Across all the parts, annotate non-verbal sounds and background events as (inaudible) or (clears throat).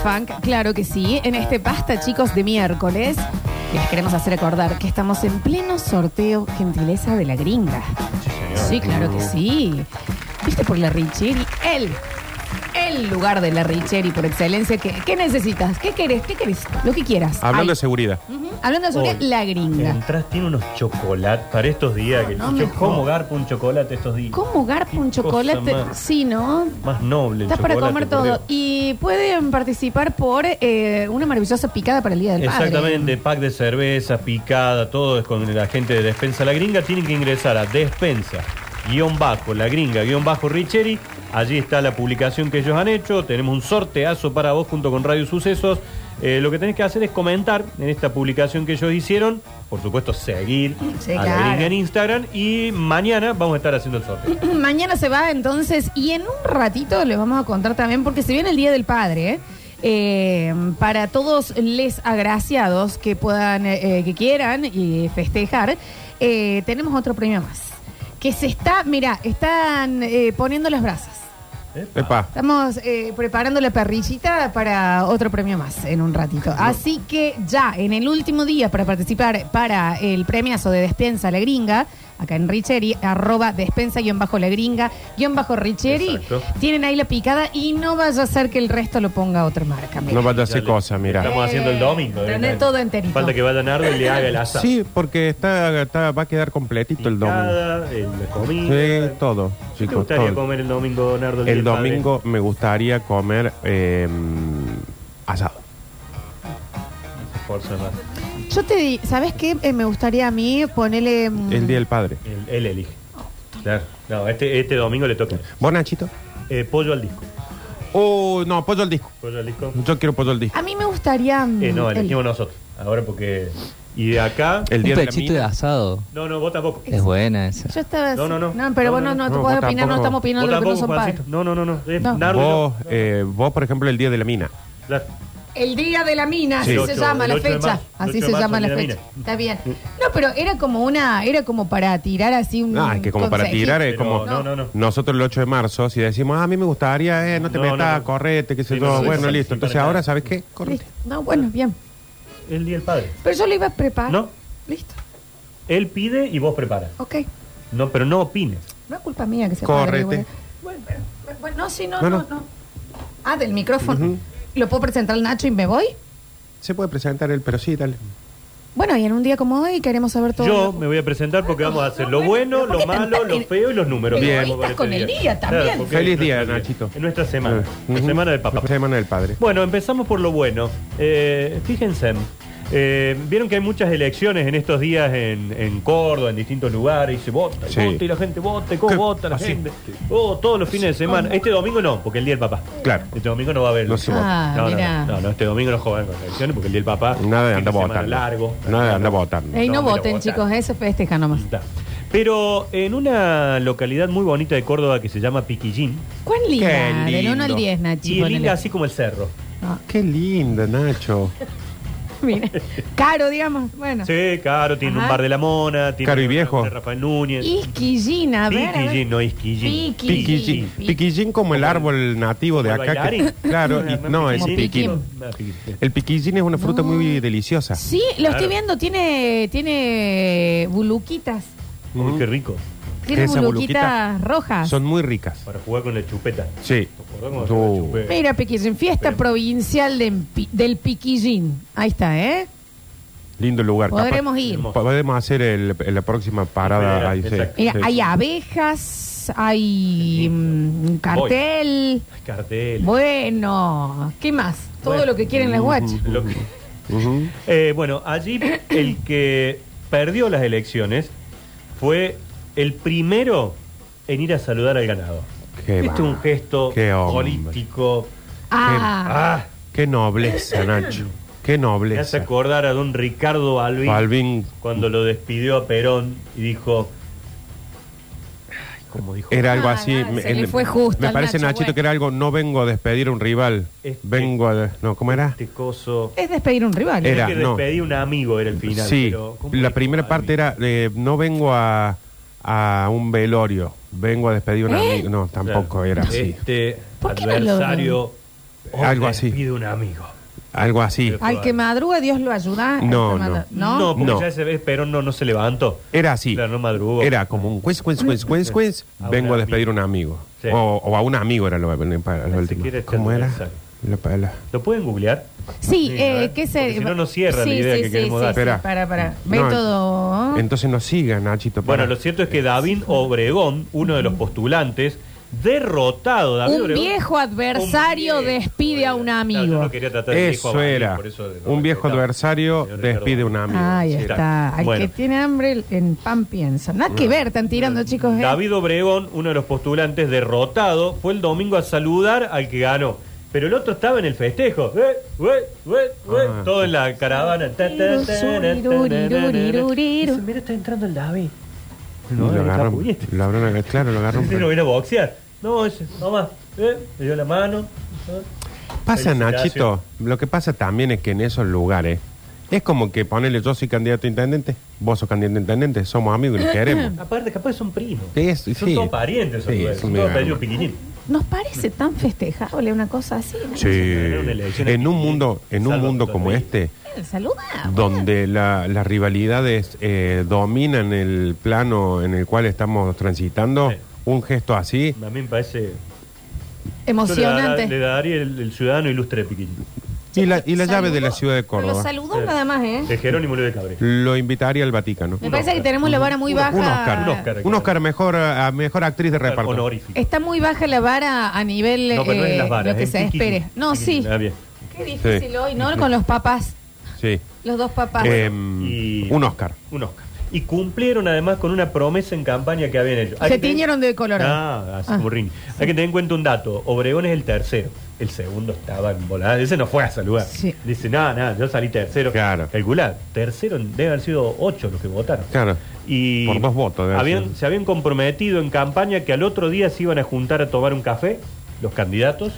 funk, claro que sí. En este pasta, chicos, de miércoles, les queremos hacer acordar que estamos en pleno sorteo gentileza de la gringa. Sí, claro que sí. ¿Viste por la Richeri? Él. El lugar de la Richeri por excelencia. ¿Qué, qué necesitas? ¿Qué querés? ¿Qué querés? Lo que quieras. Hablando de seguridad. Ujú. Hablando sobre Hoy, la gringa. Entras, tiene unos chocolates para estos días. que no yo me como jodas. garpo un chocolate estos días. ¿Cómo garpa un Qué cosa chocolate? más- Sí, ¿no? Más noble el Está para chocolate, comer por todo. Dios. Y pueden participar por eh, una maravillosa picada para el Día del Padre. Exactamente, pack de cerveza, picada, todo es con la gente de Despensa La Gringa. Tienen que ingresar a Despensa, guion bajo, La Gringa, guion bajo Richeri. Allí está la publicación que ellos han hecho. Tenemos un sorteazo para vos junto con Radio Sucesos. Eh, lo que tenés que hacer es comentar en esta publicación que ellos hicieron. Por supuesto, seguir Sí, a La. Gringa en Instagram. Y mañana vamos a estar haciendo el sorteo. (clears throat) Mañana se va entonces y en un ratito les vamos a contar también porque se viene el Día del Padre. ¿eh? Eh, para todos les agraciados que puedan, eh, que quieran y festejar, eh, tenemos otro premio más. Que se está, mira, están eh, poniendo las brasas. Epa. Estamos eh, preparando la parrillita para otro premio más en un ratito. Así que ya en el último día para participar para el premiazo de Despensa La Gringa, acá en Richeri, arroba despensa guion bajo La Gringa, guion bajo Richeri, Exacto. tienen ahí la picada y no vaya a ser que el resto lo ponga otra marca. mira. No vaya a hacer cosas, mira. Estamos haciendo el domingo. Tenés ¿eh? todo enterito. Falta que vaya Nardo y le haga el asado. Sí, porque está, está- va a quedar completito el domingo. Picada, el- la comida. Sí, todo, ¿Qué te chicos. gustaría todo. comer el domingo, Nardo? día El del padre? domingo me gustaría comer eh, asado. Por semana. Yo te di, ¿sabes qué? Eh, me gustaría a mí ponerle... mm, El día del padre. Él, él elige. Claro. No, este, este domingo le toca. ¿Vos, Nachito? Eh, pollo al disco. Oh, no, pollo al disco. Pollo al disco. Yo quiero pollo al disco. A mí me gustaría... mm, Eh, no, el- elegimos nosotros. Ahora porque. Y de acá. El Un día de la pechito de mina. asado. No, no, vos tampoco. Es buena esa. Yo estaba... No, no, no. pero No, vos no, no, no, no. te No, podés vos opinar, no tampoco. estamos opinando Vos lo que no tampoco, son padres. Juancito. No, no, no, no. Es No. Nardo y yo. Vos, eh, vos, por ejemplo, el día de la mina. Claro. El día de la mina, Sí. así El se ocho- llama el la ocho de fecha. marzo. El Así ocho se de llama la día fecha. de la Está bien. No, pero era como una, era como para tirar así un. Ah, es que como para consejito. tirar es Pero como no, no, no. nosotros el 8 de marzo, si decimos, ah, a mí me gustaría, eh, no te No, no, metas, no. correte, qué sé Sí, yo, no, bueno, sí, listo. Entonces ahora. ¿sabes qué? Correte. Listo. No, bueno, bien. El día del padre. Pero yo lo iba a preparar. No. Listo. Él pide y vos preparas. Ok. No, pero no opines. No es culpa mía que se Correte. apague, Bueno, pero- bueno, no, sí, no, No, no, no. no. Ah, del micrófono. Ujú. ¿Lo puedo presentar al Nacho y me voy? Se puede presentar él, pero sí, dale. Bueno, y en un día como hoy queremos saber todo. Yo lo- me voy a presentar porque vamos a hacer lo bueno, bueno, pero ¿por lo malo, tan- lo feo y los números. Bien. Vamos a Egoístas ver con este el día también. porque Feliz es día, nuestro Nachito. Es nuestra semana. La Ujú. semana del papá. Semana del padre. Bueno, empezamos por lo bueno. Eh, fíjense, eh, vieron que hay muchas elecciones en estos días en, en Córdoba, en distintos lugares, y se vota, y Sí. vota, y la gente vota, y cómo ¿Qué? vota la Así. gente. Oh, todos los fines de semana. Este domingo no, porque el día del papá. Claro. Este domingo no va a haber. No se vota. Ah, no, no, mirá. no, no, este domingo no juegan con elecciones porque el día del papá. Nada de fin andar semana votando. largo. Nada de andar votando. Ey, no, No, pero voten, chicos, eso festeja nomás. Está. Pero en una localidad muy bonita de Córdoba que se llama Piquillín, ¿Cuán linda? Del 1 al lindo. 10, Nachi. y ponele. linda así como el cerro. Ah, Qué linda, Nacho. (laughs) mira. Caro, digamos. Bueno. Sí, claro, tiene Ajá. un bar de la mona, tiene Caro y viejo. de Rafael Núñez. Isquillín, a ver. a ver. Piquillín, no Isquillín. Piqui- Piquillín. Piqui- Piquillín como el árbol nativo de ¿Como el acá. que- bailarín? (laughs) claro, y- no, es Como piquín. Ah, piquín, sí. El piquillín es una fruta No. muy deliciosa. Sí, lo Claro. estoy viendo. Tiene, tiene buluquitas. Uy, qué rico. Tiene Esas buluquitas buluquitas rojas. Son muy ricas. Para jugar con la chupeta. Sí. Hacer la Uh. chupeta. Mira, Piquillín, fiesta Bien. provincial de- del Piquillín. Ahí está, ¿eh? Lindo lugar. Podremos Capaz- ir. Hermoso. Podemos hacer el, la próxima parada. ahí, sí. Exacto. Mira, Sí. hay abejas, hay mm, un cartel. Ay, Cartel. Bueno, ¿qué más? Todo Bueno. lo que quieren las guachas. Lo que- Ujú. Eh, bueno, allí el que perdió las elecciones fue el primero en ir a saludar al ganado. Qué este es va. un gesto Qué político. Ah, Ah, Qué nobleza, (coughs) Nacho. Qué me hace nobleza. acordar a don Ricardo Balvin Balvin cuando lo despidió a Perón y dijo. Ay, ¿Cómo dijo? era algo Ah, así. ah, me- se le fue justo Me al parece, Nacho, Nachito, bueno. que era algo. No vengo a despedir a un rival. Este- vengo a. No, ¿cómo era? Este coso. es despedir un rival. Era- que no. despedí a un amigo, era el final. sí, pero ¿cómo la primera Balvin? parte era. eh, no vengo a, a un velorio. Vengo a despedir a un ¿Eh? amigo. No, tampoco era así. Este ¿Por qué no lo- adversario algo así. Pide un amigo. Algo así. Al que madruga, Dios lo ayuda. No, Al que no. madruga- ¿No? No, porque No. ya se ve, pero no, no se levantó. Era así. Claro, no madrugó. Era como un quiz, quiz, quiz, quiz, quiz. A un Vengo a despedir a un amigo. Sí. O, o a un amigo era lo, lo siquiera está ¿Cómo era? necesario. La- la- ¿Lo pueden googlear? Sí, Sí, eh. ¿qué Porque sería? si no, no cierra la idea que queremos dar. Espera. para, para. No, Método. Entonces no siga, Nachito. Bueno, lo cierto es que David Obregón, uno de los postulantes, derrotado. David Un Obregón- viejo adversario Un viejo, despide a un amigo. Claro, yo no quería tratar de viejo a Eso David, era. por eso lo Un viejo adversario Señor Ricardo. despide a un amigo. Ahí Sí. está. Al Bueno. que tiene hambre, en pan piensa. Nada que ver, están tirando, chicos. ¿eh? David Obregón, uno de los postulantes derrotado, fue el domingo a saludar al que ganó. Pero el otro estaba en el festejo. Eh, eh, eh, eh, Ah. todo en la caravana. Dice, Mira, está entrando el David. No, lo agarran, lo agarran- claro, lo agarran. No viene a boxear. No, ese, nomás. Eh, le dio la mano. eh. Pasa. Nachito, lo que pasa también es que en esos lugares es como que ponele yo soy candidato a intendente, vos sos candidato a intendente, somos amigos y nos queremos. Aparte, capaz son primos. Sí, es- son sí. todos parientes, son, Sí, todos- son todos apellidos. Nos parece tan festejable una cosa así. ¿no? Sí. Era una elección En un aquí, mundo, en un salvo mundo como este, donde la- las rivalidades eh, dominan el plano en el cual estamos transitando, Sí. un gesto así, A mí me parece. Emocionante. Yo le, da- le daría el, el ciudadano ilustre de Piquillín. Y la, y la llave de la ciudad de Pero Lo Córdoba. saludó nada más, ¿eh? De Jerónimo Luis de Cabrera. Lo invitaría al Vaticano. Me Un parece que tenemos la vara muy Un- baja. un Oscar, un Oscar. Un Oscar mejor, a mejor actriz de reparto. Honorífico. Está muy baja la vara a nivel No, pero no es eh, en las varas, lo que es se espere. No, sí. Ah, bien. Qué difícil Sí. hoy, ¿no? Con los papás. Sí. Los dos papás. Em, Y- Un Oscar. Un Oscar. Y cumplieron además con una promesa en campaña que habían hecho. Hay Se tiñeron de color. Ah, así Ah. como Rini. Hay que tener en cuenta un dato. Obregón es el tercero. El segundo estaba en volada. Ese no fue a saludar. Sí. Dice, nada, nada, yo salí tercero. Claro. Calcular. Tercero debe haber sido ocho los que votaron. Claro. Y Por dos votos, debe habían, ser. se habían comprometido en campaña que al otro día se iban a juntar a tomar un café, los candidatos.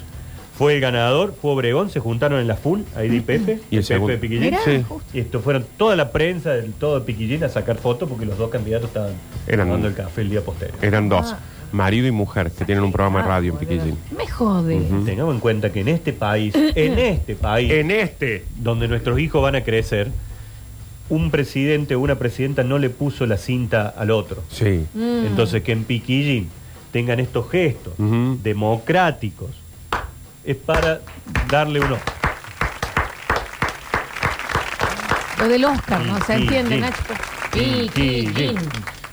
Fue el ganador, fue Obregón, se juntaron en la full, ahí de IPF, Y el segundo. de Piquillín. Mirá, Sí. justo. Y esto fueron toda la prensa del todo de Piquillín a sacar fotos porque los dos candidatos estaban Eran- tomando el café el día posterior. Eran dos, Ah. Marido y mujer, que tienen un programa de radio en Piquillín. Me jode. Tengamos en cuenta que en este país, (laughs) en este país, En este. donde nuestros hijos van a crecer, un presidente o una presidenta no le puso la cinta al otro. Sí. Mm. Entonces, que en Piquillín tengan estos gestos Ujú. democráticos es para darle uno. Lo del Oscar, ¿no? Se Piquillín. entiende, Nacho. Piquillín.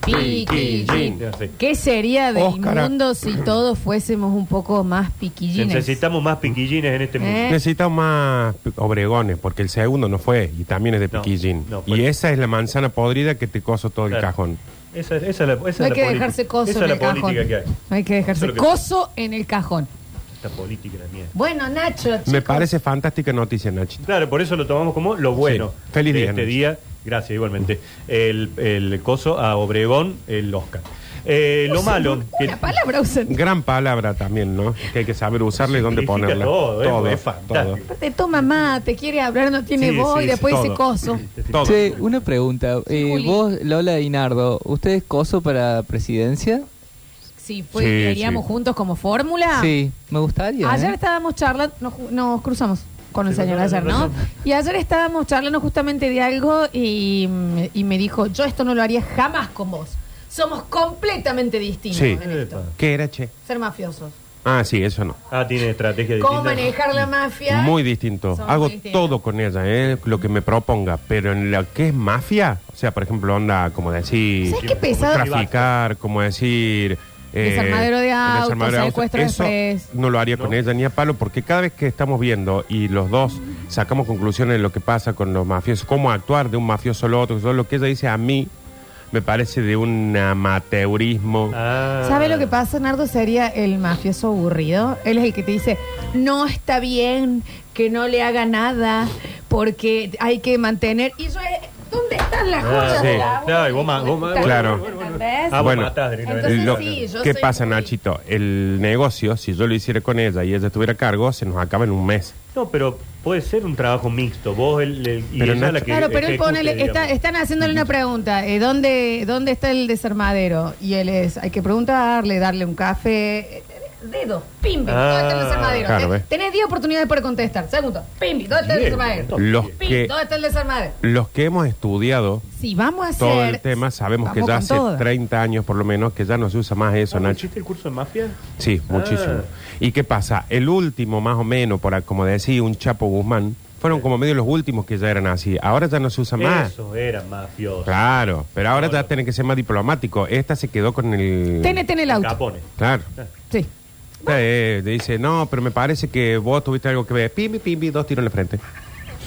Piquillín. ¿Qué sería del Oscar. mundo si todos fuésemos un poco más piquillines? Necesitamos más piquillines en este mundo. ¿Eh? Necesitamos más obregones, porque el segundo no fue y también es de No, Piquillín. no, fue- y esa es la manzana podrida que te coso todo el Claro. cajón. Esa, esa es la, esa No hay es la que política. dejarse coso Esa en es la el cajón. política que hay. No hay que dejarse Eso es lo que- coso en el cajón. Esta política de mierda. Bueno, Nacho, Me chicos. parece fantástica noticia, Nachito. Claro, por eso lo tomamos como lo bueno Sí. Feliz de día, este Nacho. día. Gracias, igualmente. El, el coso a Obregón, el Oscar. Eh, lo malo. que- Una palabra usen. Gran palabra también, ¿no? Que hay que saber usarla y dónde Significa ponerla. todo, ¿eh? Es fantástico. Aparte, toma más, te quiere hablar, no tiene Sí, voz sí, y después dice todo. coso. Todo. Che, una pregunta. Eh, Juli. vos, Lola y Nardo, ¿ustedes coso para presidencia? Sí, fue, Sí, queríamos sí. juntos como fórmula. Sí, me gustaría. Ayer ¿eh? estábamos charlando, nos, ju- nos cruzamos con el Sí, señor ayer, no. Y ayer estábamos charlando justamente de algo y, y me dijo, yo esto no lo haría jamás con vos. Somos completamente distintos Sí. en esto. ¿Qué era, che? Ser mafiosos. Ah, sí, eso no. Ah, tiene estrategia ¿Cómo distinta. manejar la mafia? Muy distinto. Son Hago muy distintos. todo con ella, ¿eh? lo que me proponga. Pero en lo que es mafia, o sea, por ejemplo, onda, como decir. ¿Sabes qué pesado? Traficar, como decir. Eh, Desarmadero de autos, desarmadero de autos. secuestro Eso express. no lo haría con ella ni a palo, porque cada vez que estamos viendo y los dos sacamos conclusiones de lo que pasa con los mafiosos, cómo actuar de un mafioso al otro, todo lo que ella dice a mí me parece de un amateurismo. Ah. ¿Sabe lo que pasa, Nardo? Sería el mafioso aburrido. Él es el que te dice, no está bien que no le haga nada porque hay que mantener... Y yo, eh, ¿dónde están las Ah, joyas sí. de la Claro, y vos ma- vos ma- Claro. ¿Entendés? Ah, vos Bueno, matás directamente. Entonces, Lo- sí, yo ¿Qué soy pasa, muy- Nachito? El negocio, si yo lo hiciera con ella y ella estuviera a cargo, se nos acaba en un mes. No, pero puede ser un trabajo mixto. Vos el, el- y Pero ella Nacho- la que Claro, pero él ejecute, ponele, está- digamos. están haciéndole una pregunta, eh, ¿dónde, ¿dónde está el desarmadero? Y él es, hay que preguntarle, darle un café. Eh, dedo, pimbi, Ah, ¿dónde está el desarmadero? claro, ¿Eh? ¿ves? Tenés 10 oportunidades para contestar. Segundo, pimbi, ¿dónde está el Bien, desarmadero? entonces. Los Pimbi, que, ¿dónde está el desarmadero? los que hemos estudiado Si vamos a hacer... todo el tema, sabemos que vamos ya con hace todo. 30 años por lo menos que ya no se usa más eso, ¿Vos Nacho. ¿Hiciste el curso de mafia? Sí, muchísimo. ¿Y qué pasa? El último, más o menos, por a- como decía un Chapo Guzmán, fueron como medio los últimos que ya eran así. Ahora ya no se usa más. Eso era mafioso. Claro, pero ahora No, ya no. tiene que ser más diplomático. Esta se quedó con el... TNT en el auto. Capone. Claro. Sí. Eh, dice, no, pero me parece que vos tuviste algo que ver. Pimbi, pimbi, dos tiros en la frente.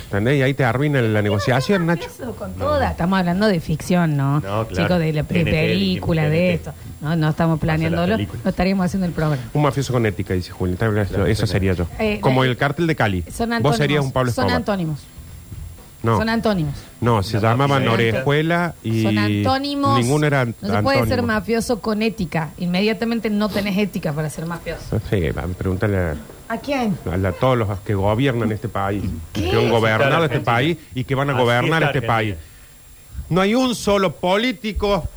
¿Entendés? Y ahí te arruina la negociación, Nacho. Eso con toda. Estamos hablando de ficción, ¿no? No, claro. Chicos, de la de TNT, película, de TNT. esto. No, no estamos planeándolo. película. No estaríamos haciendo el programa. Un mafioso con ética, dice Julián. Está bien, Claro, Eso sería yo. Eh, Como el cártel de Cali. Son antónimos. Vos serías un Pablo Son Escobar. antónimos. No, Son antónimos. no, se La llamaban orejuela y Son antónimos. ninguno era an- No se puede ser antónimo. mafioso con ética. Inmediatamente no tenés ética para ser mafioso. Sí, va, pregúntale a, ¿A quién? a- a todos los que gobiernan este país, ¿Qué? que han gobernado este país y que van a Así gobernar está este país. Argentina. No hay un solo político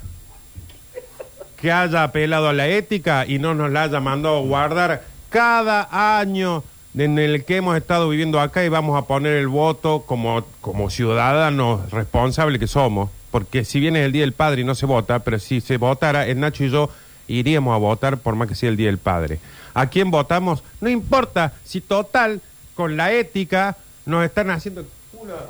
que haya apelado a la ética y no nos la haya mandado a guardar cada año en el que hemos estado viviendo acá y vamos a poner el voto como, como ciudadanos responsables que somos. Porque si bien es el Día del Padre y no se vota, pero si se votara, el Nacho y yo iríamos a votar por más que sea el Día del Padre. ¿A quién votamos? No importa si total, con la ética, nos están haciendo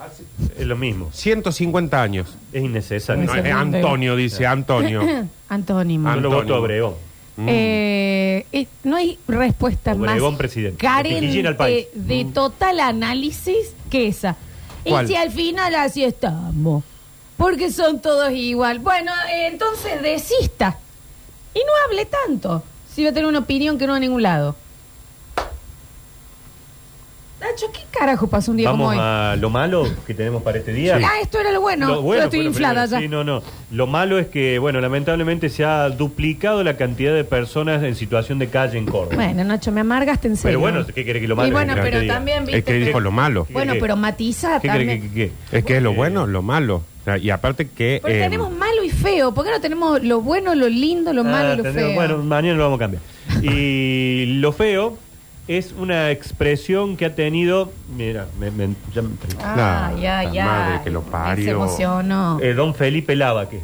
hace Es lo mismo. 150 años. Es innecesario. No, es Antonio, dice Antonio. (coughs) Antónimo. Yo lo Antonio. voto. Mm. Eh, eh, no hay respuesta Obregón, más presidente. carente Piquillín al país. de total análisis que esa. ¿Cuál? Y si al final así estamos, porque son todos igual. Bueno, eh, entonces desista y no hable tanto. Si va a tener una opinión que no va a ningún lado. Nacho, ¿qué carajo pasó un día Vamos como hoy? a lo malo que tenemos para este día. Ah, esto era lo bueno. Lo bueno Yo estoy fue lo inflada primero. ya. Sí, no, no. Lo malo es que, bueno, lamentablemente se ha duplicado la cantidad de personas en situación de calle en Córdoba. Bueno, Nacho, me amargaste en serio. Pero bueno, ¿qué quiere que lo malo Y bueno, que pero diga? también, viste. Es que dijo lo malo. Bueno, ¿Qué- pero matiza ¿Qué quiere también. que, que- que- Es que es lo bueno, lo malo. O sea, y aparte que... Porque eh, tenemos malo y feo. ¿Por qué no tenemos lo bueno, lo lindo, lo malo Ah, y lo tendremos- feo? Bueno, mañana lo vamos a cambiar. Y lo feo es una expresión que ha tenido. Mira, me, me- ya me- ah, La ya, ya. madre que lo parió. Se emocionó. eh, don Felipe Lavaque,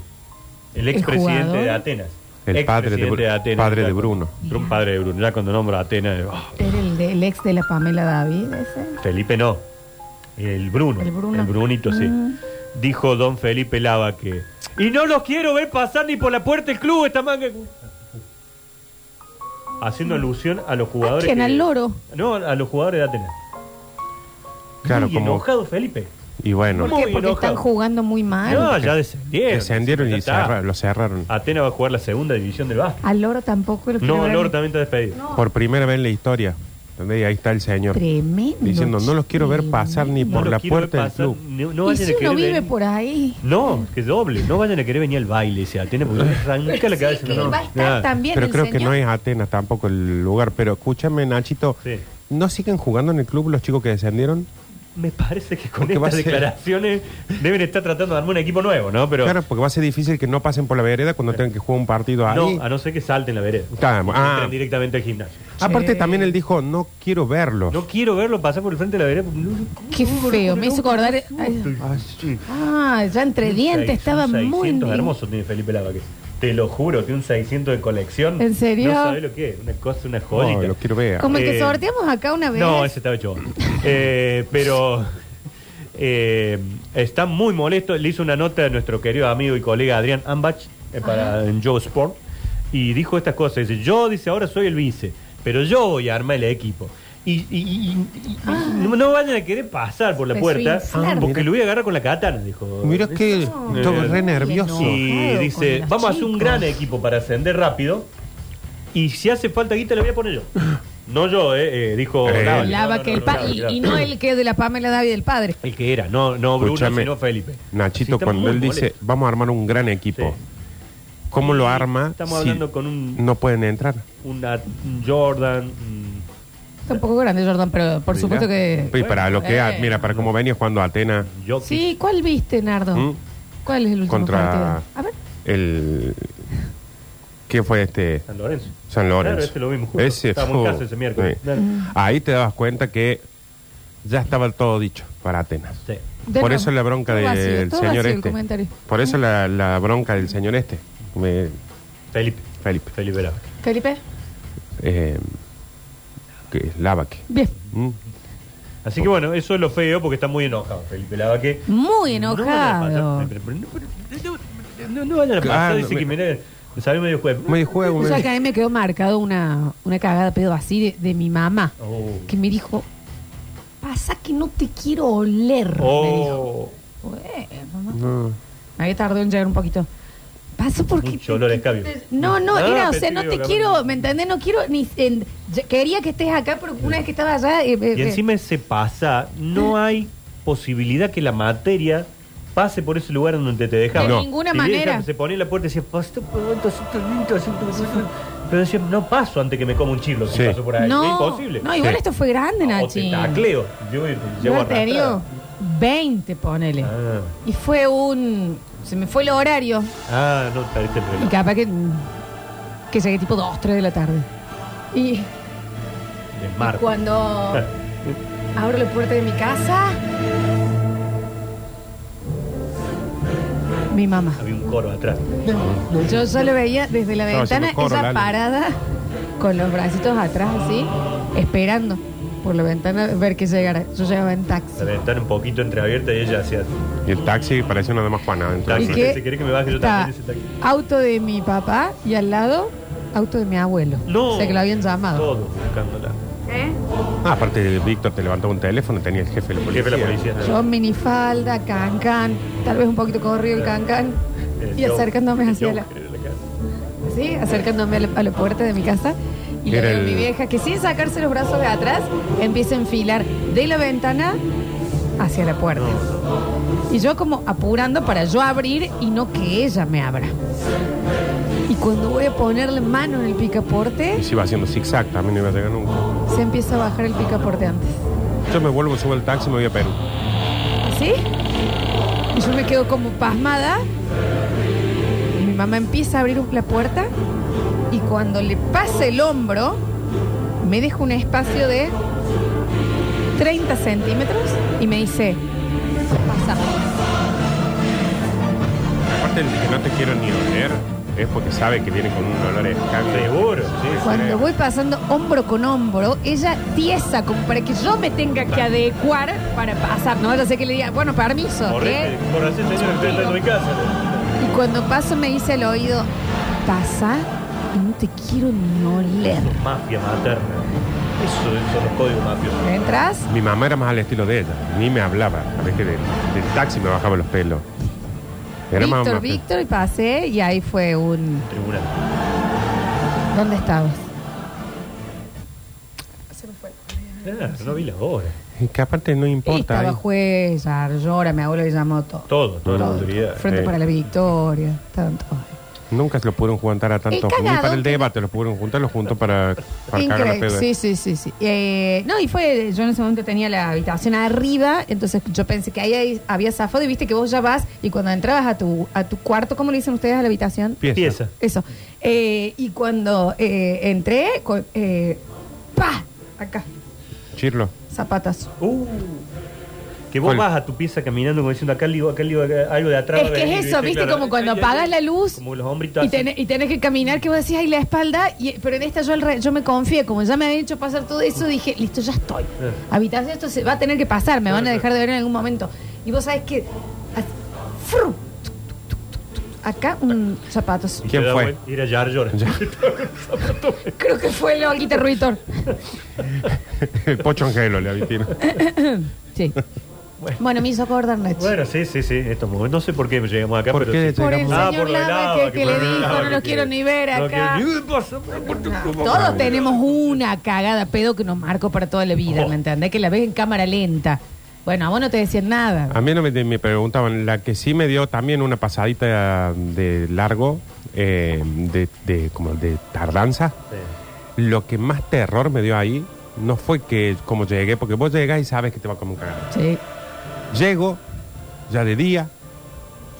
el expresidente de Atenas. El padre de Bru- Atenas, padre de Bruno. Un padre de Bruno. Ya cuando nombra a Atenas. oh, Era el, de- el ex de la Pamela David, ese. Felipe no. El Bruno. El Bruno. Brunito, sí. Mm. Dijo don Felipe Lavaque. Y no los quiero ver pasar ni por la puerta del club esta manga. Haciendo alusión a los jugadores. ¿A quién? que- ¿Al loro? No, a los jugadores de Atenas. Claro, Muy como... enojado Felipe. Y bueno, ¿Cómo? ¿Por qué? Muy Porque enojado. están jugando muy mal. No, ya descendieron. descendieron y está. cerra- lo cerraron. Atenas va a jugar la segunda división del básquet. Al loro tampoco lo quiero No, ver. Loro también está despedido. No. Por primera vez en la historia. ¿Entendés? Y ahí está el señor. Tremendo. Diciendo, no los quiero ver pasar ni por la quiero ver puerta del pasar, club. No, no y vayan si uno querer vive venir- por ahí. No, que doble. No vayan a querer venir al baile ese Atenas porque (laughs) arranca la Sí, cabeza. que no, va a estar nada. también Pero el creo que señor. no es Atenas tampoco el lugar. Pero escúchame, Nachito. Sí. ¿No siguen jugando en el club los chicos que descendieron? Me parece que con Porque va estas a ser- declaraciones deben estar tratando de armar un equipo nuevo, ¿no? Pero Claro, porque va a ser difícil que no pasen por la vereda cuando tengan que jugar un partido ahí. no, a no ser que salten la vereda. Claro, ah. Entren directamente al gimnasio. Aparte también él dijo, no quiero verlos. No quiero verlo pasar por el frente de la vereda. Qué feo. Me hizo acordar. ay, Ah, sí. Ah, ya entre dientes estaba muy. 600 hermoso tiene Felipe Lava. que Te lo juro, tiene un 600 de colección. ¿En serio? No sabés lo que es. Una cosa, una joyita. No, lo quiero ver. Como el que Eh, sorteamos acá una vez. No, ese estaba hecho. (laughs) Eh, pero eh, está muy molesto. Le hizo una nota a nuestro querido amigo y colega Adrián Ambach eh, para en Joe Sport y dijo estas cosas. Dice, yo, dice, ahora soy el vice, pero yo voy a armar el equipo. Y, y- y- y- y- no, no vayan a querer pasar por la Empezó puerta porque lo voy a agarrar con la katana, dijo. Mira que No. estoy re nervioso. Y dice, vamos a hacer un gran equipo para ascender rápido. Y si hace falta guita, le voy a poner yo. (laughs) No yo, eh, eh, dijo Eh. Lava. Lava No, que no, el no, pa- Lava, y, no el que de la Pamela David, el padre. El que era, no, no Bruno, sino Felipe. Nachito, Sí, cuando él dice, vamos a armar un gran equipo, Sí. ¿Cómo lo arma estamos si hablando con un- no pueden entrar? Una, un Jordan. un- Está un poco grande, Jordan, pero por Mira. supuesto que. Y para lo que, Bueno. mira, para cómo venía jugando Atena Jokic. Sí, ¿cuál viste, Nardo? ¿Mm? ¿Cuál es el último Contra- partido? A ver. el ¿Qué fue este? San Lorenzo. San Lorenzo. Claro, este lo vimos justo. Ese Estábamos en casa ese miércoles. sí. Claro. Ahí te dabas cuenta que ya estaba todo dicho para Atenas. Sí. De Por nuevo, eso la bronca todo vacío, del todo señor vacío el este. comentario. Por eso la, la bronca del señor este. Me- Felipe. Felipe. Felipe Lava. Felipe, Eh, que Lavaque. bien. ¿Mm? Así que bueno, eso es lo feo porque está muy enojado Felipe Lava que Muy enojado. no, vayan a pasar, Ah, dice que me- salió medio juego. Medio juego. O sea, medio- que a mí me quedó marcado una, una cagada de pedo así de, de mi mamá, Oh. que me dijo, pasa que no te quiero oler. Me dijo. Oh, Bueno, mamá. No. Me había tardado en llegar un poquito. Pasa porque... Mucho olor a escabio. No, no, Ah, era, o pensé sea, que no iba te a quiero, ¿me entendés? No quiero ni... en- quería que estés acá, pero una vez que estaba allá... eh, eh, y eh, encima se pasa, no hay posibilidad que la materia pase por ese lugar en donde te dejaba. De No. ninguna manera. se ponía en la puerta y decía, "Pasto, pronto, siento lindo, siento lindo". pero decía, no paso antes que me coma un chilo si Sí. paso por ahí. no, es imposible. No, igual Sí. esto fue grande, o te Nachi. tacleo. Yo Yo llevo he tenido 20, ponele. Ah. Y fue un... Se me fue el horario. Ah, no, perdiste el Y reloj. capaz que... Que llegué tipo 2, 3 de la tarde. Y cuando (laughs) abro la puerta de mi casa... Mi mamá. Había un coro atrás. (laughs) Yo solo veía desde la ventana haciendo coro, ella Lali. parada con los bracitos atrás así, esperando por la ventana ver que llegara. Yo llegaba en taxi. La ventana un poquito entreabierta y ella hacía Y el taxi parecía una dama Juana taxi. ¿Y qué? Si querés que me baje yo Está también ese taxi. auto de mi papá y al lado auto de mi abuelo. No. O sea que lo habían llamado. Todos buscándola. ¿Eh? Ah, aparte, Víctor te levantó un teléfono, tenía el jefe de la El policía. jefe de la policía. Yo minifalda, cancan, tal vez un poquito corrido el cancan. El Y acercándome hacia la, era la casa. ¿sí? acercándome a la, a la puerta de mi casa. Y le Era veo a el- mi vieja que sin sacarse los brazos de atrás empieza a enfilar de la ventana hacia la puerta. Y yo como apurando para yo abrir y no que ella me abra. Y cuando voy a ponerle mano en el Y picaporte, se iba haciendo zigzag, también no iba a llegar nunca. se empieza a bajar el picaporte antes. Yo me vuelvo, subo al taxi y me voy a Perú. ¿Sí? Y yo me quedo como pasmada. Y mi mamá empieza a abrir la puerta y cuando le pasa el hombro, me deja un espacio de 30 centímetros y me dice, pasa. Aparte, el que no te quiero ni oler es porque sabe que viene con un olor a escabio. Seguro, sí. Cuando voy pasando hombro con hombro, ella tiesa como para que yo me tenga que adecuar para pasar. No vaya a ser que le diga, bueno, permiso. Correte, ¿eh? correte, señor, que estoy a mi casa. Y cuando paso me dice al oído, pasa y no te quiero ni oler. Mafia materna. Eso son los códigos mafiosos. ¿Entras? Mi mamá era más al estilo de ella, ni me hablaba. A ver que del, del taxi me bajaba los pelos. Era más Víctor, más- Víctor, y pasé y ahí fue un... Tribunal. ¿Dónde estabas? Ah, no vi la hora. Y que aparte no importa. Estaba ahí. juez, llora, mi abuelo le llamó todo. Todo, toda la autoridad. Frente Sí. para la victoria, estaban todos. Nunca se lo pudieron juntar a tanto. El Ni para el que- debate lo pudieron juntar, lo junto para, para cagar Increíble. pedo. Sí, sí, sí, sí. Eh, no, y fue, yo en ese momento tenía la habitación arriba, entonces yo pensé que ahí había zafado y viste que vos ya vas y cuando entrabas a tu, a tu cuarto, ¿cómo le dicen ustedes a la habitación? Pieza. Pieza. Eso. Eh, y cuando eh, entré, co- eh, ¡pa! Acá, Chirlo. zapatas. Uh, que vos ¿Cuál? vas a tu pieza caminando como diciendo acá lío, acá acá, algo de atrás. Es que es eso, ¿viste? Como cuando apagas la luz Como los hombritos. Y tenés, y tenés que caminar, que vos decís, ay, la espalda. Y, pero en esta yo, al re- yo me confié, como ya me habían hecho pasar todo eso, dije, listo, ya estoy. Habitación, esto se va a tener que pasar, me van a dejar de ver en algún momento. Y vos sabés que. fru, acá un zapatos. Y ¿Quién fue? Ir a Jar Jar. (laughs) Creo que fue el Olguita Ruitor. (laughs) el Pocho Angelo le avitino. (laughs) Sí. Bueno, me hizo acordar Nachi. Bueno, sí, sí, sí. Estos momentos. No sé por qué llegamos acá, ¿Por pero qué sí. Por el Ah, señor Lava agua, que, que le dijo, no los que quiero ni ver No acá. ¿Cómo? Todos tenemos una cagada pedo que nos marcó para toda la vida, Oh. ¿me entendés? Que la ves en cámara lenta. Bueno, a vos no te decían nada. A mí no me, me preguntaban, la que sí me dio también una pasadita de largo, eh, de, de- como de tardanza. Sí. Lo que más terror me dio ahí no fue que como llegué, porque vos llegás y sabes que te va a comer un cagado. Sí. Llego, ya de día,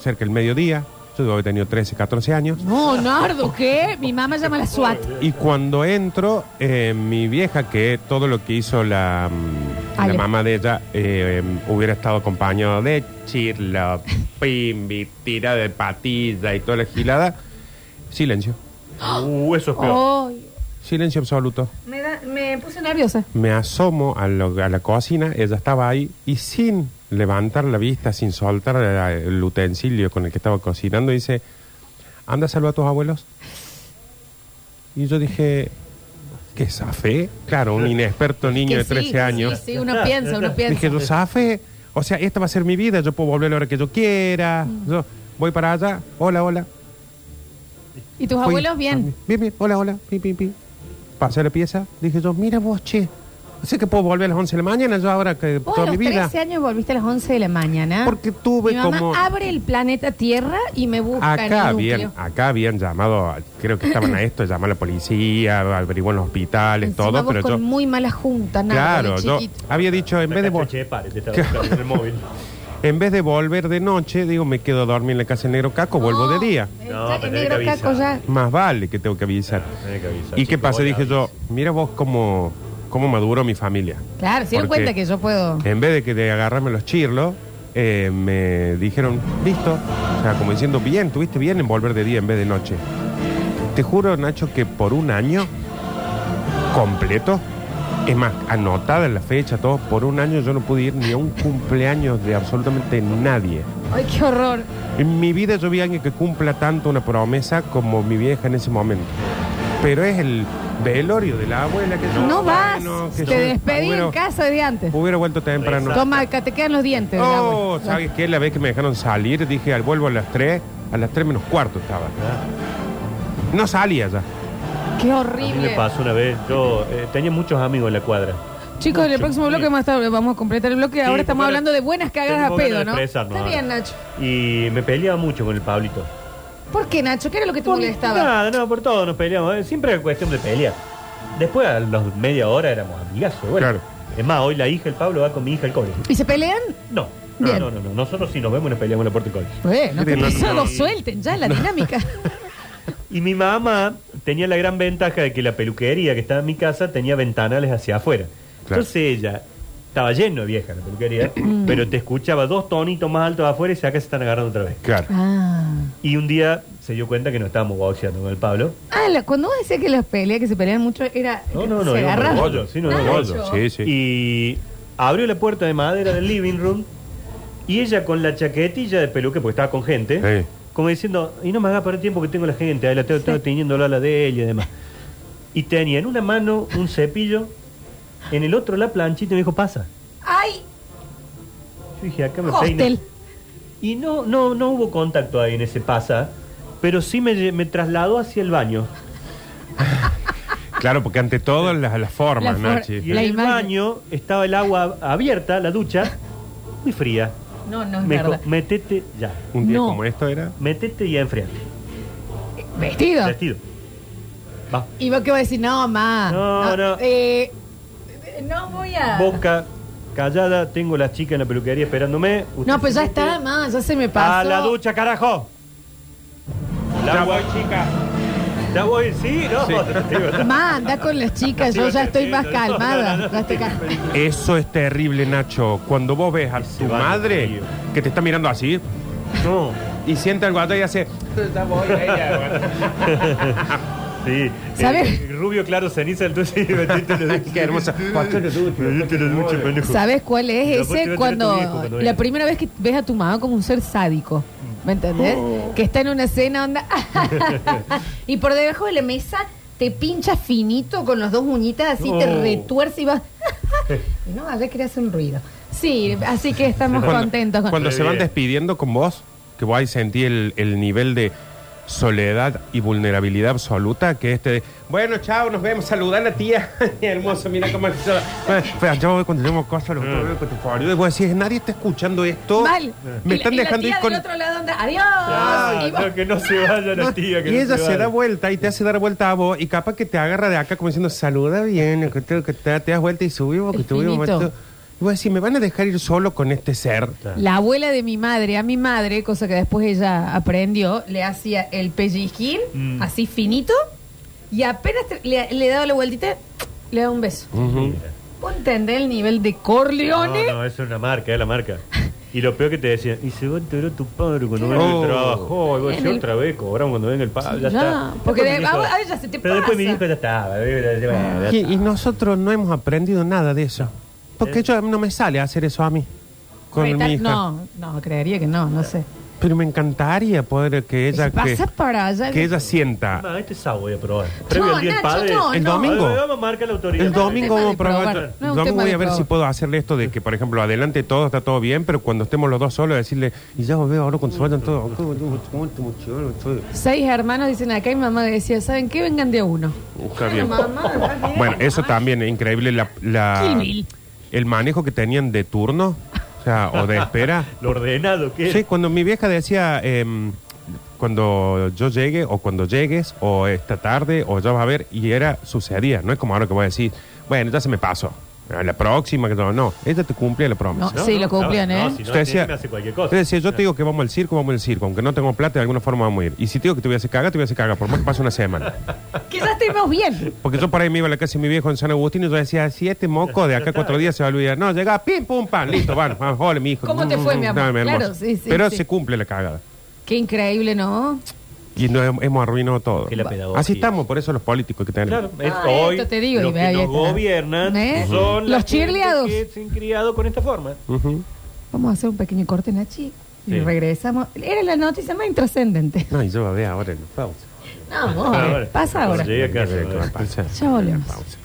cerca del mediodía, Yo digo, he tenido 13, 14 años. No, Nardo, ¿qué? Mi mamá llama a la SWAT. Y cuando entro, eh, mi vieja, que todo lo que hizo la, mm, Ale. mamá de ella, eh, hubiera estado acompañado de chirla, pimbi, tira de patilla y toda la gilada. Silencio. Uh, eso es peor. Silencio absoluto. me, da- me puse nerviosa. Me asomo a, lo- a la cocina, ella estaba ahí y sin levantar la vista, sin soltar la- el utensilio con el que estaba cocinando, dice, anda a saludar a tus abuelos. Y yo dije, ¿qué safe? Claro, un inexperto niño de 13 sí, años. Sí, sí, uno piensa, uno piensa. Dije, yo safe, o sea, esta va a ser mi vida, yo puedo volver a la hora que yo quiera. Mm. Yo voy para allá, hola, hola. ¿Y tus abuelos bien? Bien, bien, hola, hola, pi, pi, pi. Pasé la pieza, dije yo, mira vos, che, sé que puedo volver a las 11 de la mañana, yo ahora que Vos a toda los mi vida. 13 años volviste a las 11 de la mañana. Porque tuve Mi mamá como- abre el planeta Tierra y me busca en Acá el núcleo. habían, acá habían llamado, a- creo que estaban a (coughs) esto, llamar a la policía, averiguar en los hospitales, Encima todo, vos pero con yo, muy mala junta, nada, claro, de yo chiquito. había dicho, en vez de, vol- Che, pare, te estaba buscando en el móvil. (laughs) en vez de volver de noche, digo, me quedo a dormir en la casa del negro caco, vuelvo de día. No, ya, pero tenés negro que caco avisar. ya. Más vale que tengo que avisar. Tenés que avisar, ¿Y qué chico, pasa? vos Dije yo, mira vos cómo, cómo maduró mi familia. Claro, se dieron Porque- cuenta que yo puedo. En vez de que de agarrarme los chirlos, eh, me dijeron, listo. O sea, como diciendo, bien, tuviste bien en volver de día en vez de noche. Te juro, Nacho, que por un año completo, es más, anotada en la fecha, todo, por un año yo no pude ir ni a un cumpleaños de absolutamente nadie. Ay, qué horror. En mi vida yo vi a alguien que cumpla tanto una promesa como mi vieja en ese momento. Pero es el velorio de la abuela que yo... No vas. bueno, que Te despedí hubiera- en casa de antes. Hubiera vuelto temprano. Toma, acá te quedan los dientes. de la Oh, abuela. ¿sabes qué? La vez que me dejaron salir, dije, al vuelvo a las 3, a las 3 menos cuarto estaba. No salía ya. Qué A mí me horrible. pasó una vez, yo eh, tenía muchos amigos en la cuadra. Chicos, en el próximo bloque vamos a, estar- vamos a completar el bloque. Ahora Sí, estamos porque hablando de buenas cagadas a tengo ganas pedo, de ¿no? expresarnos Está ahora. bien, Nacho. Y me peleaba mucho con el Pablito. ¿Por qué, Nacho? ¿Qué era lo que te Por molestaba? Nada, no, por todo nos peleamos. eh, Siempre era cuestión de pelear. Después, a los media hora, éramos amigazos. Bueno, Claro. Es más, hoy la hija, el Pablo, va con mi hija al colegio. ¿Y se pelean? No, Bien. no, no, no, no. Nosotros sí nos vemos y nos peleamos en la puerta del colegio. Bueno, que Miren, no- no- suelten ya la dinámica. (laughs) Y mi mamá tenía la gran ventaja de que la peluquería que estaba en mi casa tenía ventanales hacia afuera. Claro. Entonces ella estaba lleno de vieja la peluquería, (clears throat) pero te escuchaba dos tonitos más altos afuera y se acá se están agarrando otra vez. Claro. ah. Y un día se dio cuenta que no estábamos boxeando con el Pablo. Ah, la- cuando vos decías que las peleas, que se pelean mucho, era. No, no, no, se de bollo, sí, no, bollo. Sí, sí. Y abrió la puerta de madera del living room y ella con la chaquetilla de peluque, porque estaba con gente, Sí. como diciendo, y no me haga perder tiempo que tengo la gente, ahí la tengo, tengo teniendo la de ella y demás. Y tenía en una mano un cepillo, en el otro la planchita y me dijo, pasa. ¡Ay! Yo dije, acá me Hostel. peino. Y no, no, no hubo contacto ahí en ese pasa, pero sí me, me trasladó hacia el baño. Claro, porque ante todo las, las formas, La for- Nachi. Y en La el imagen. baño estaba el agua abierta, la ducha, muy fría. No, no es Me dijo, verdad. metete ya. Un día No. como esto era. Metete y enfriate. ¿Vestido? Vestido. Va. ¿Y vos qué vas a decir? No, ma. No, no. eh, no voy a. Boca callada, tengo las chicas en la peluquería esperándome. Usted No, pues se ya mete está, ma. Ya se me pasó. A la ducha, carajo. El Ya voy, chica. Ya voy, sí, no. Sí. (laughs) Ma, anda con las chicas. Yo ya estoy más calmada. Ya estoy cal- Eso es terrible, Nacho. Cuando vos ves a tu madre frío. que te está mirando así No. y siente algo allá y hace. Ya voy, ella. (laughs) Sí. ¿Sabes? Eh, rubio claro, ceniza, entonces. (laughs) Qué hermosa. ¿Sabes cuál es ese? Cuando, la primera vez que ves a tu mamá como un ser sádico. ¿Me entendés? Oh. Que está en una cena onda. (laughs) y por debajo de la mesa te pincha finito con los dos uñitas así, te retuerce y vas. (laughs) y no, allá quería hacer un ruido. Sí, así que estamos Cuando, contentos. con- cuando se van despidiendo con vos, que vos ahí sentí el, el nivel de soledad y vulnerabilidad absoluta, que este de, bueno, chao, nos vemos, saludar a la tía. (laughs) Hermoso, mira cómo... Pero yo voy cuando tenemos cosas, lo que te parió, y vos decís, nadie está escuchando esto. Mal. Me Y están la- y la dejando ir con... del otro lado onda, adiós. Ah, Y vos- no, que no se vaya la tía. Que y no ella se, da vuelta y te hace dar vuelta a vos y capaz que te agarra de acá como diciendo saluda bien, que te, que te, te das vuelta y subimos, que tuvimos. Y vos decís, ¿me van a dejar ir solo con este ser? La abuela de mi madre, a mi madre, cosa que después ella aprendió, le hacía el pellizquín, Mm. así finito, y apenas te- le, le daba la vueltita, le daba un beso. Ujú. ¿Vos entendés el nivel de Corleone? No, no, eso es una marca, es la marca. Y lo peor que te decían, y se va a enterar tu padre cuando venga Oh. del trabajo. Y vos En decís el- otra vez, cobramos cuando venga el padre. Ya, Ya, está. porque Después de- mi hijo- se te Pero después mi hijo ya estaba. ya. Y, y nosotros no hemos aprendido nada de eso. Porque ¿Eh? yo no me sale hacer eso a mí. Con mi hija. No, no, creería que no, no sé. Pero me encantaría poder que ella, que, Pasa para allá. que ella sienta. No, este sábado voy a probar. Previo No, al día del Nacho, padre. no, El no. domingo. A ver, Vamos a marcar la autoridad. El domingo tema vamos a probar. probar. yo- No es un domingo tema voy de a ver si puedo hacerle esto de que, por ejemplo, adelante todo está todo bien, pero cuando estemos los dos solos, decirle, y ya veo ahora cuando se vayan todos. Seis hermanos dicen acá y mamá decía, ¿saben qué? Vengan de a uno. Está bien. Bueno, eso también es increíble. La, la- Kill Bill. El manejo que tenían de turno, o sea, o de espera. (laughs) Lo ordenado que. Sí, cuando mi vieja decía, em, cuando yo llegue, o cuando llegues, o esta tarde, o ya vas a ver, y era, sucedía. No es como ahora que voy a decir, bueno, ya se me pasó. A La próxima, que yo, no. Ella te cumplía la promesa. No, Sí, lo cumplían, no, ¿eh? si no, Usted decía, me hace cualquier cosa. usted decía, yo te digo que vamos al circo, vamos al circo. Aunque no tengo plata, de alguna forma vamos a ir. Y si te digo que te voy a hacer cagar, te voy a hacer cagar, por más que pase una semana. (laughs) Ya estemos bien. Porque yo por ahí me iba a la casa de mi viejo en San Agustín y yo decía, si este moco de acá cuatro días se va a olvidar. No, llega, pim, pum, pam, listo, van, van, hola, mi hijo. ¿Cómo te fue, mi amor? Dame, hermoso. Claro, sí, sí, Pero sí. se cumple la cagada. Qué increíble, ¿no? Y nos hem- hemos arruinado todo. Que la pedagogía. Así estamos, por eso los políticos que tenemos. Claro, es Ah, hoy esto te digo, los y que ahí nos está. gobiernan ¿Eh? son Los la gente chirleados. que se han criado con esta forma. Ujú. Vamos a hacer un pequeño corte, Nachi. Y Sí. regresamos. Era la noticia más intrascendente. No, y yo voy a ver ahora en la pausa. No, amor, Ahora, pasa ahora. cuando llegue a casa, ¿verdad? pausa. Ya volvemos. Pausa.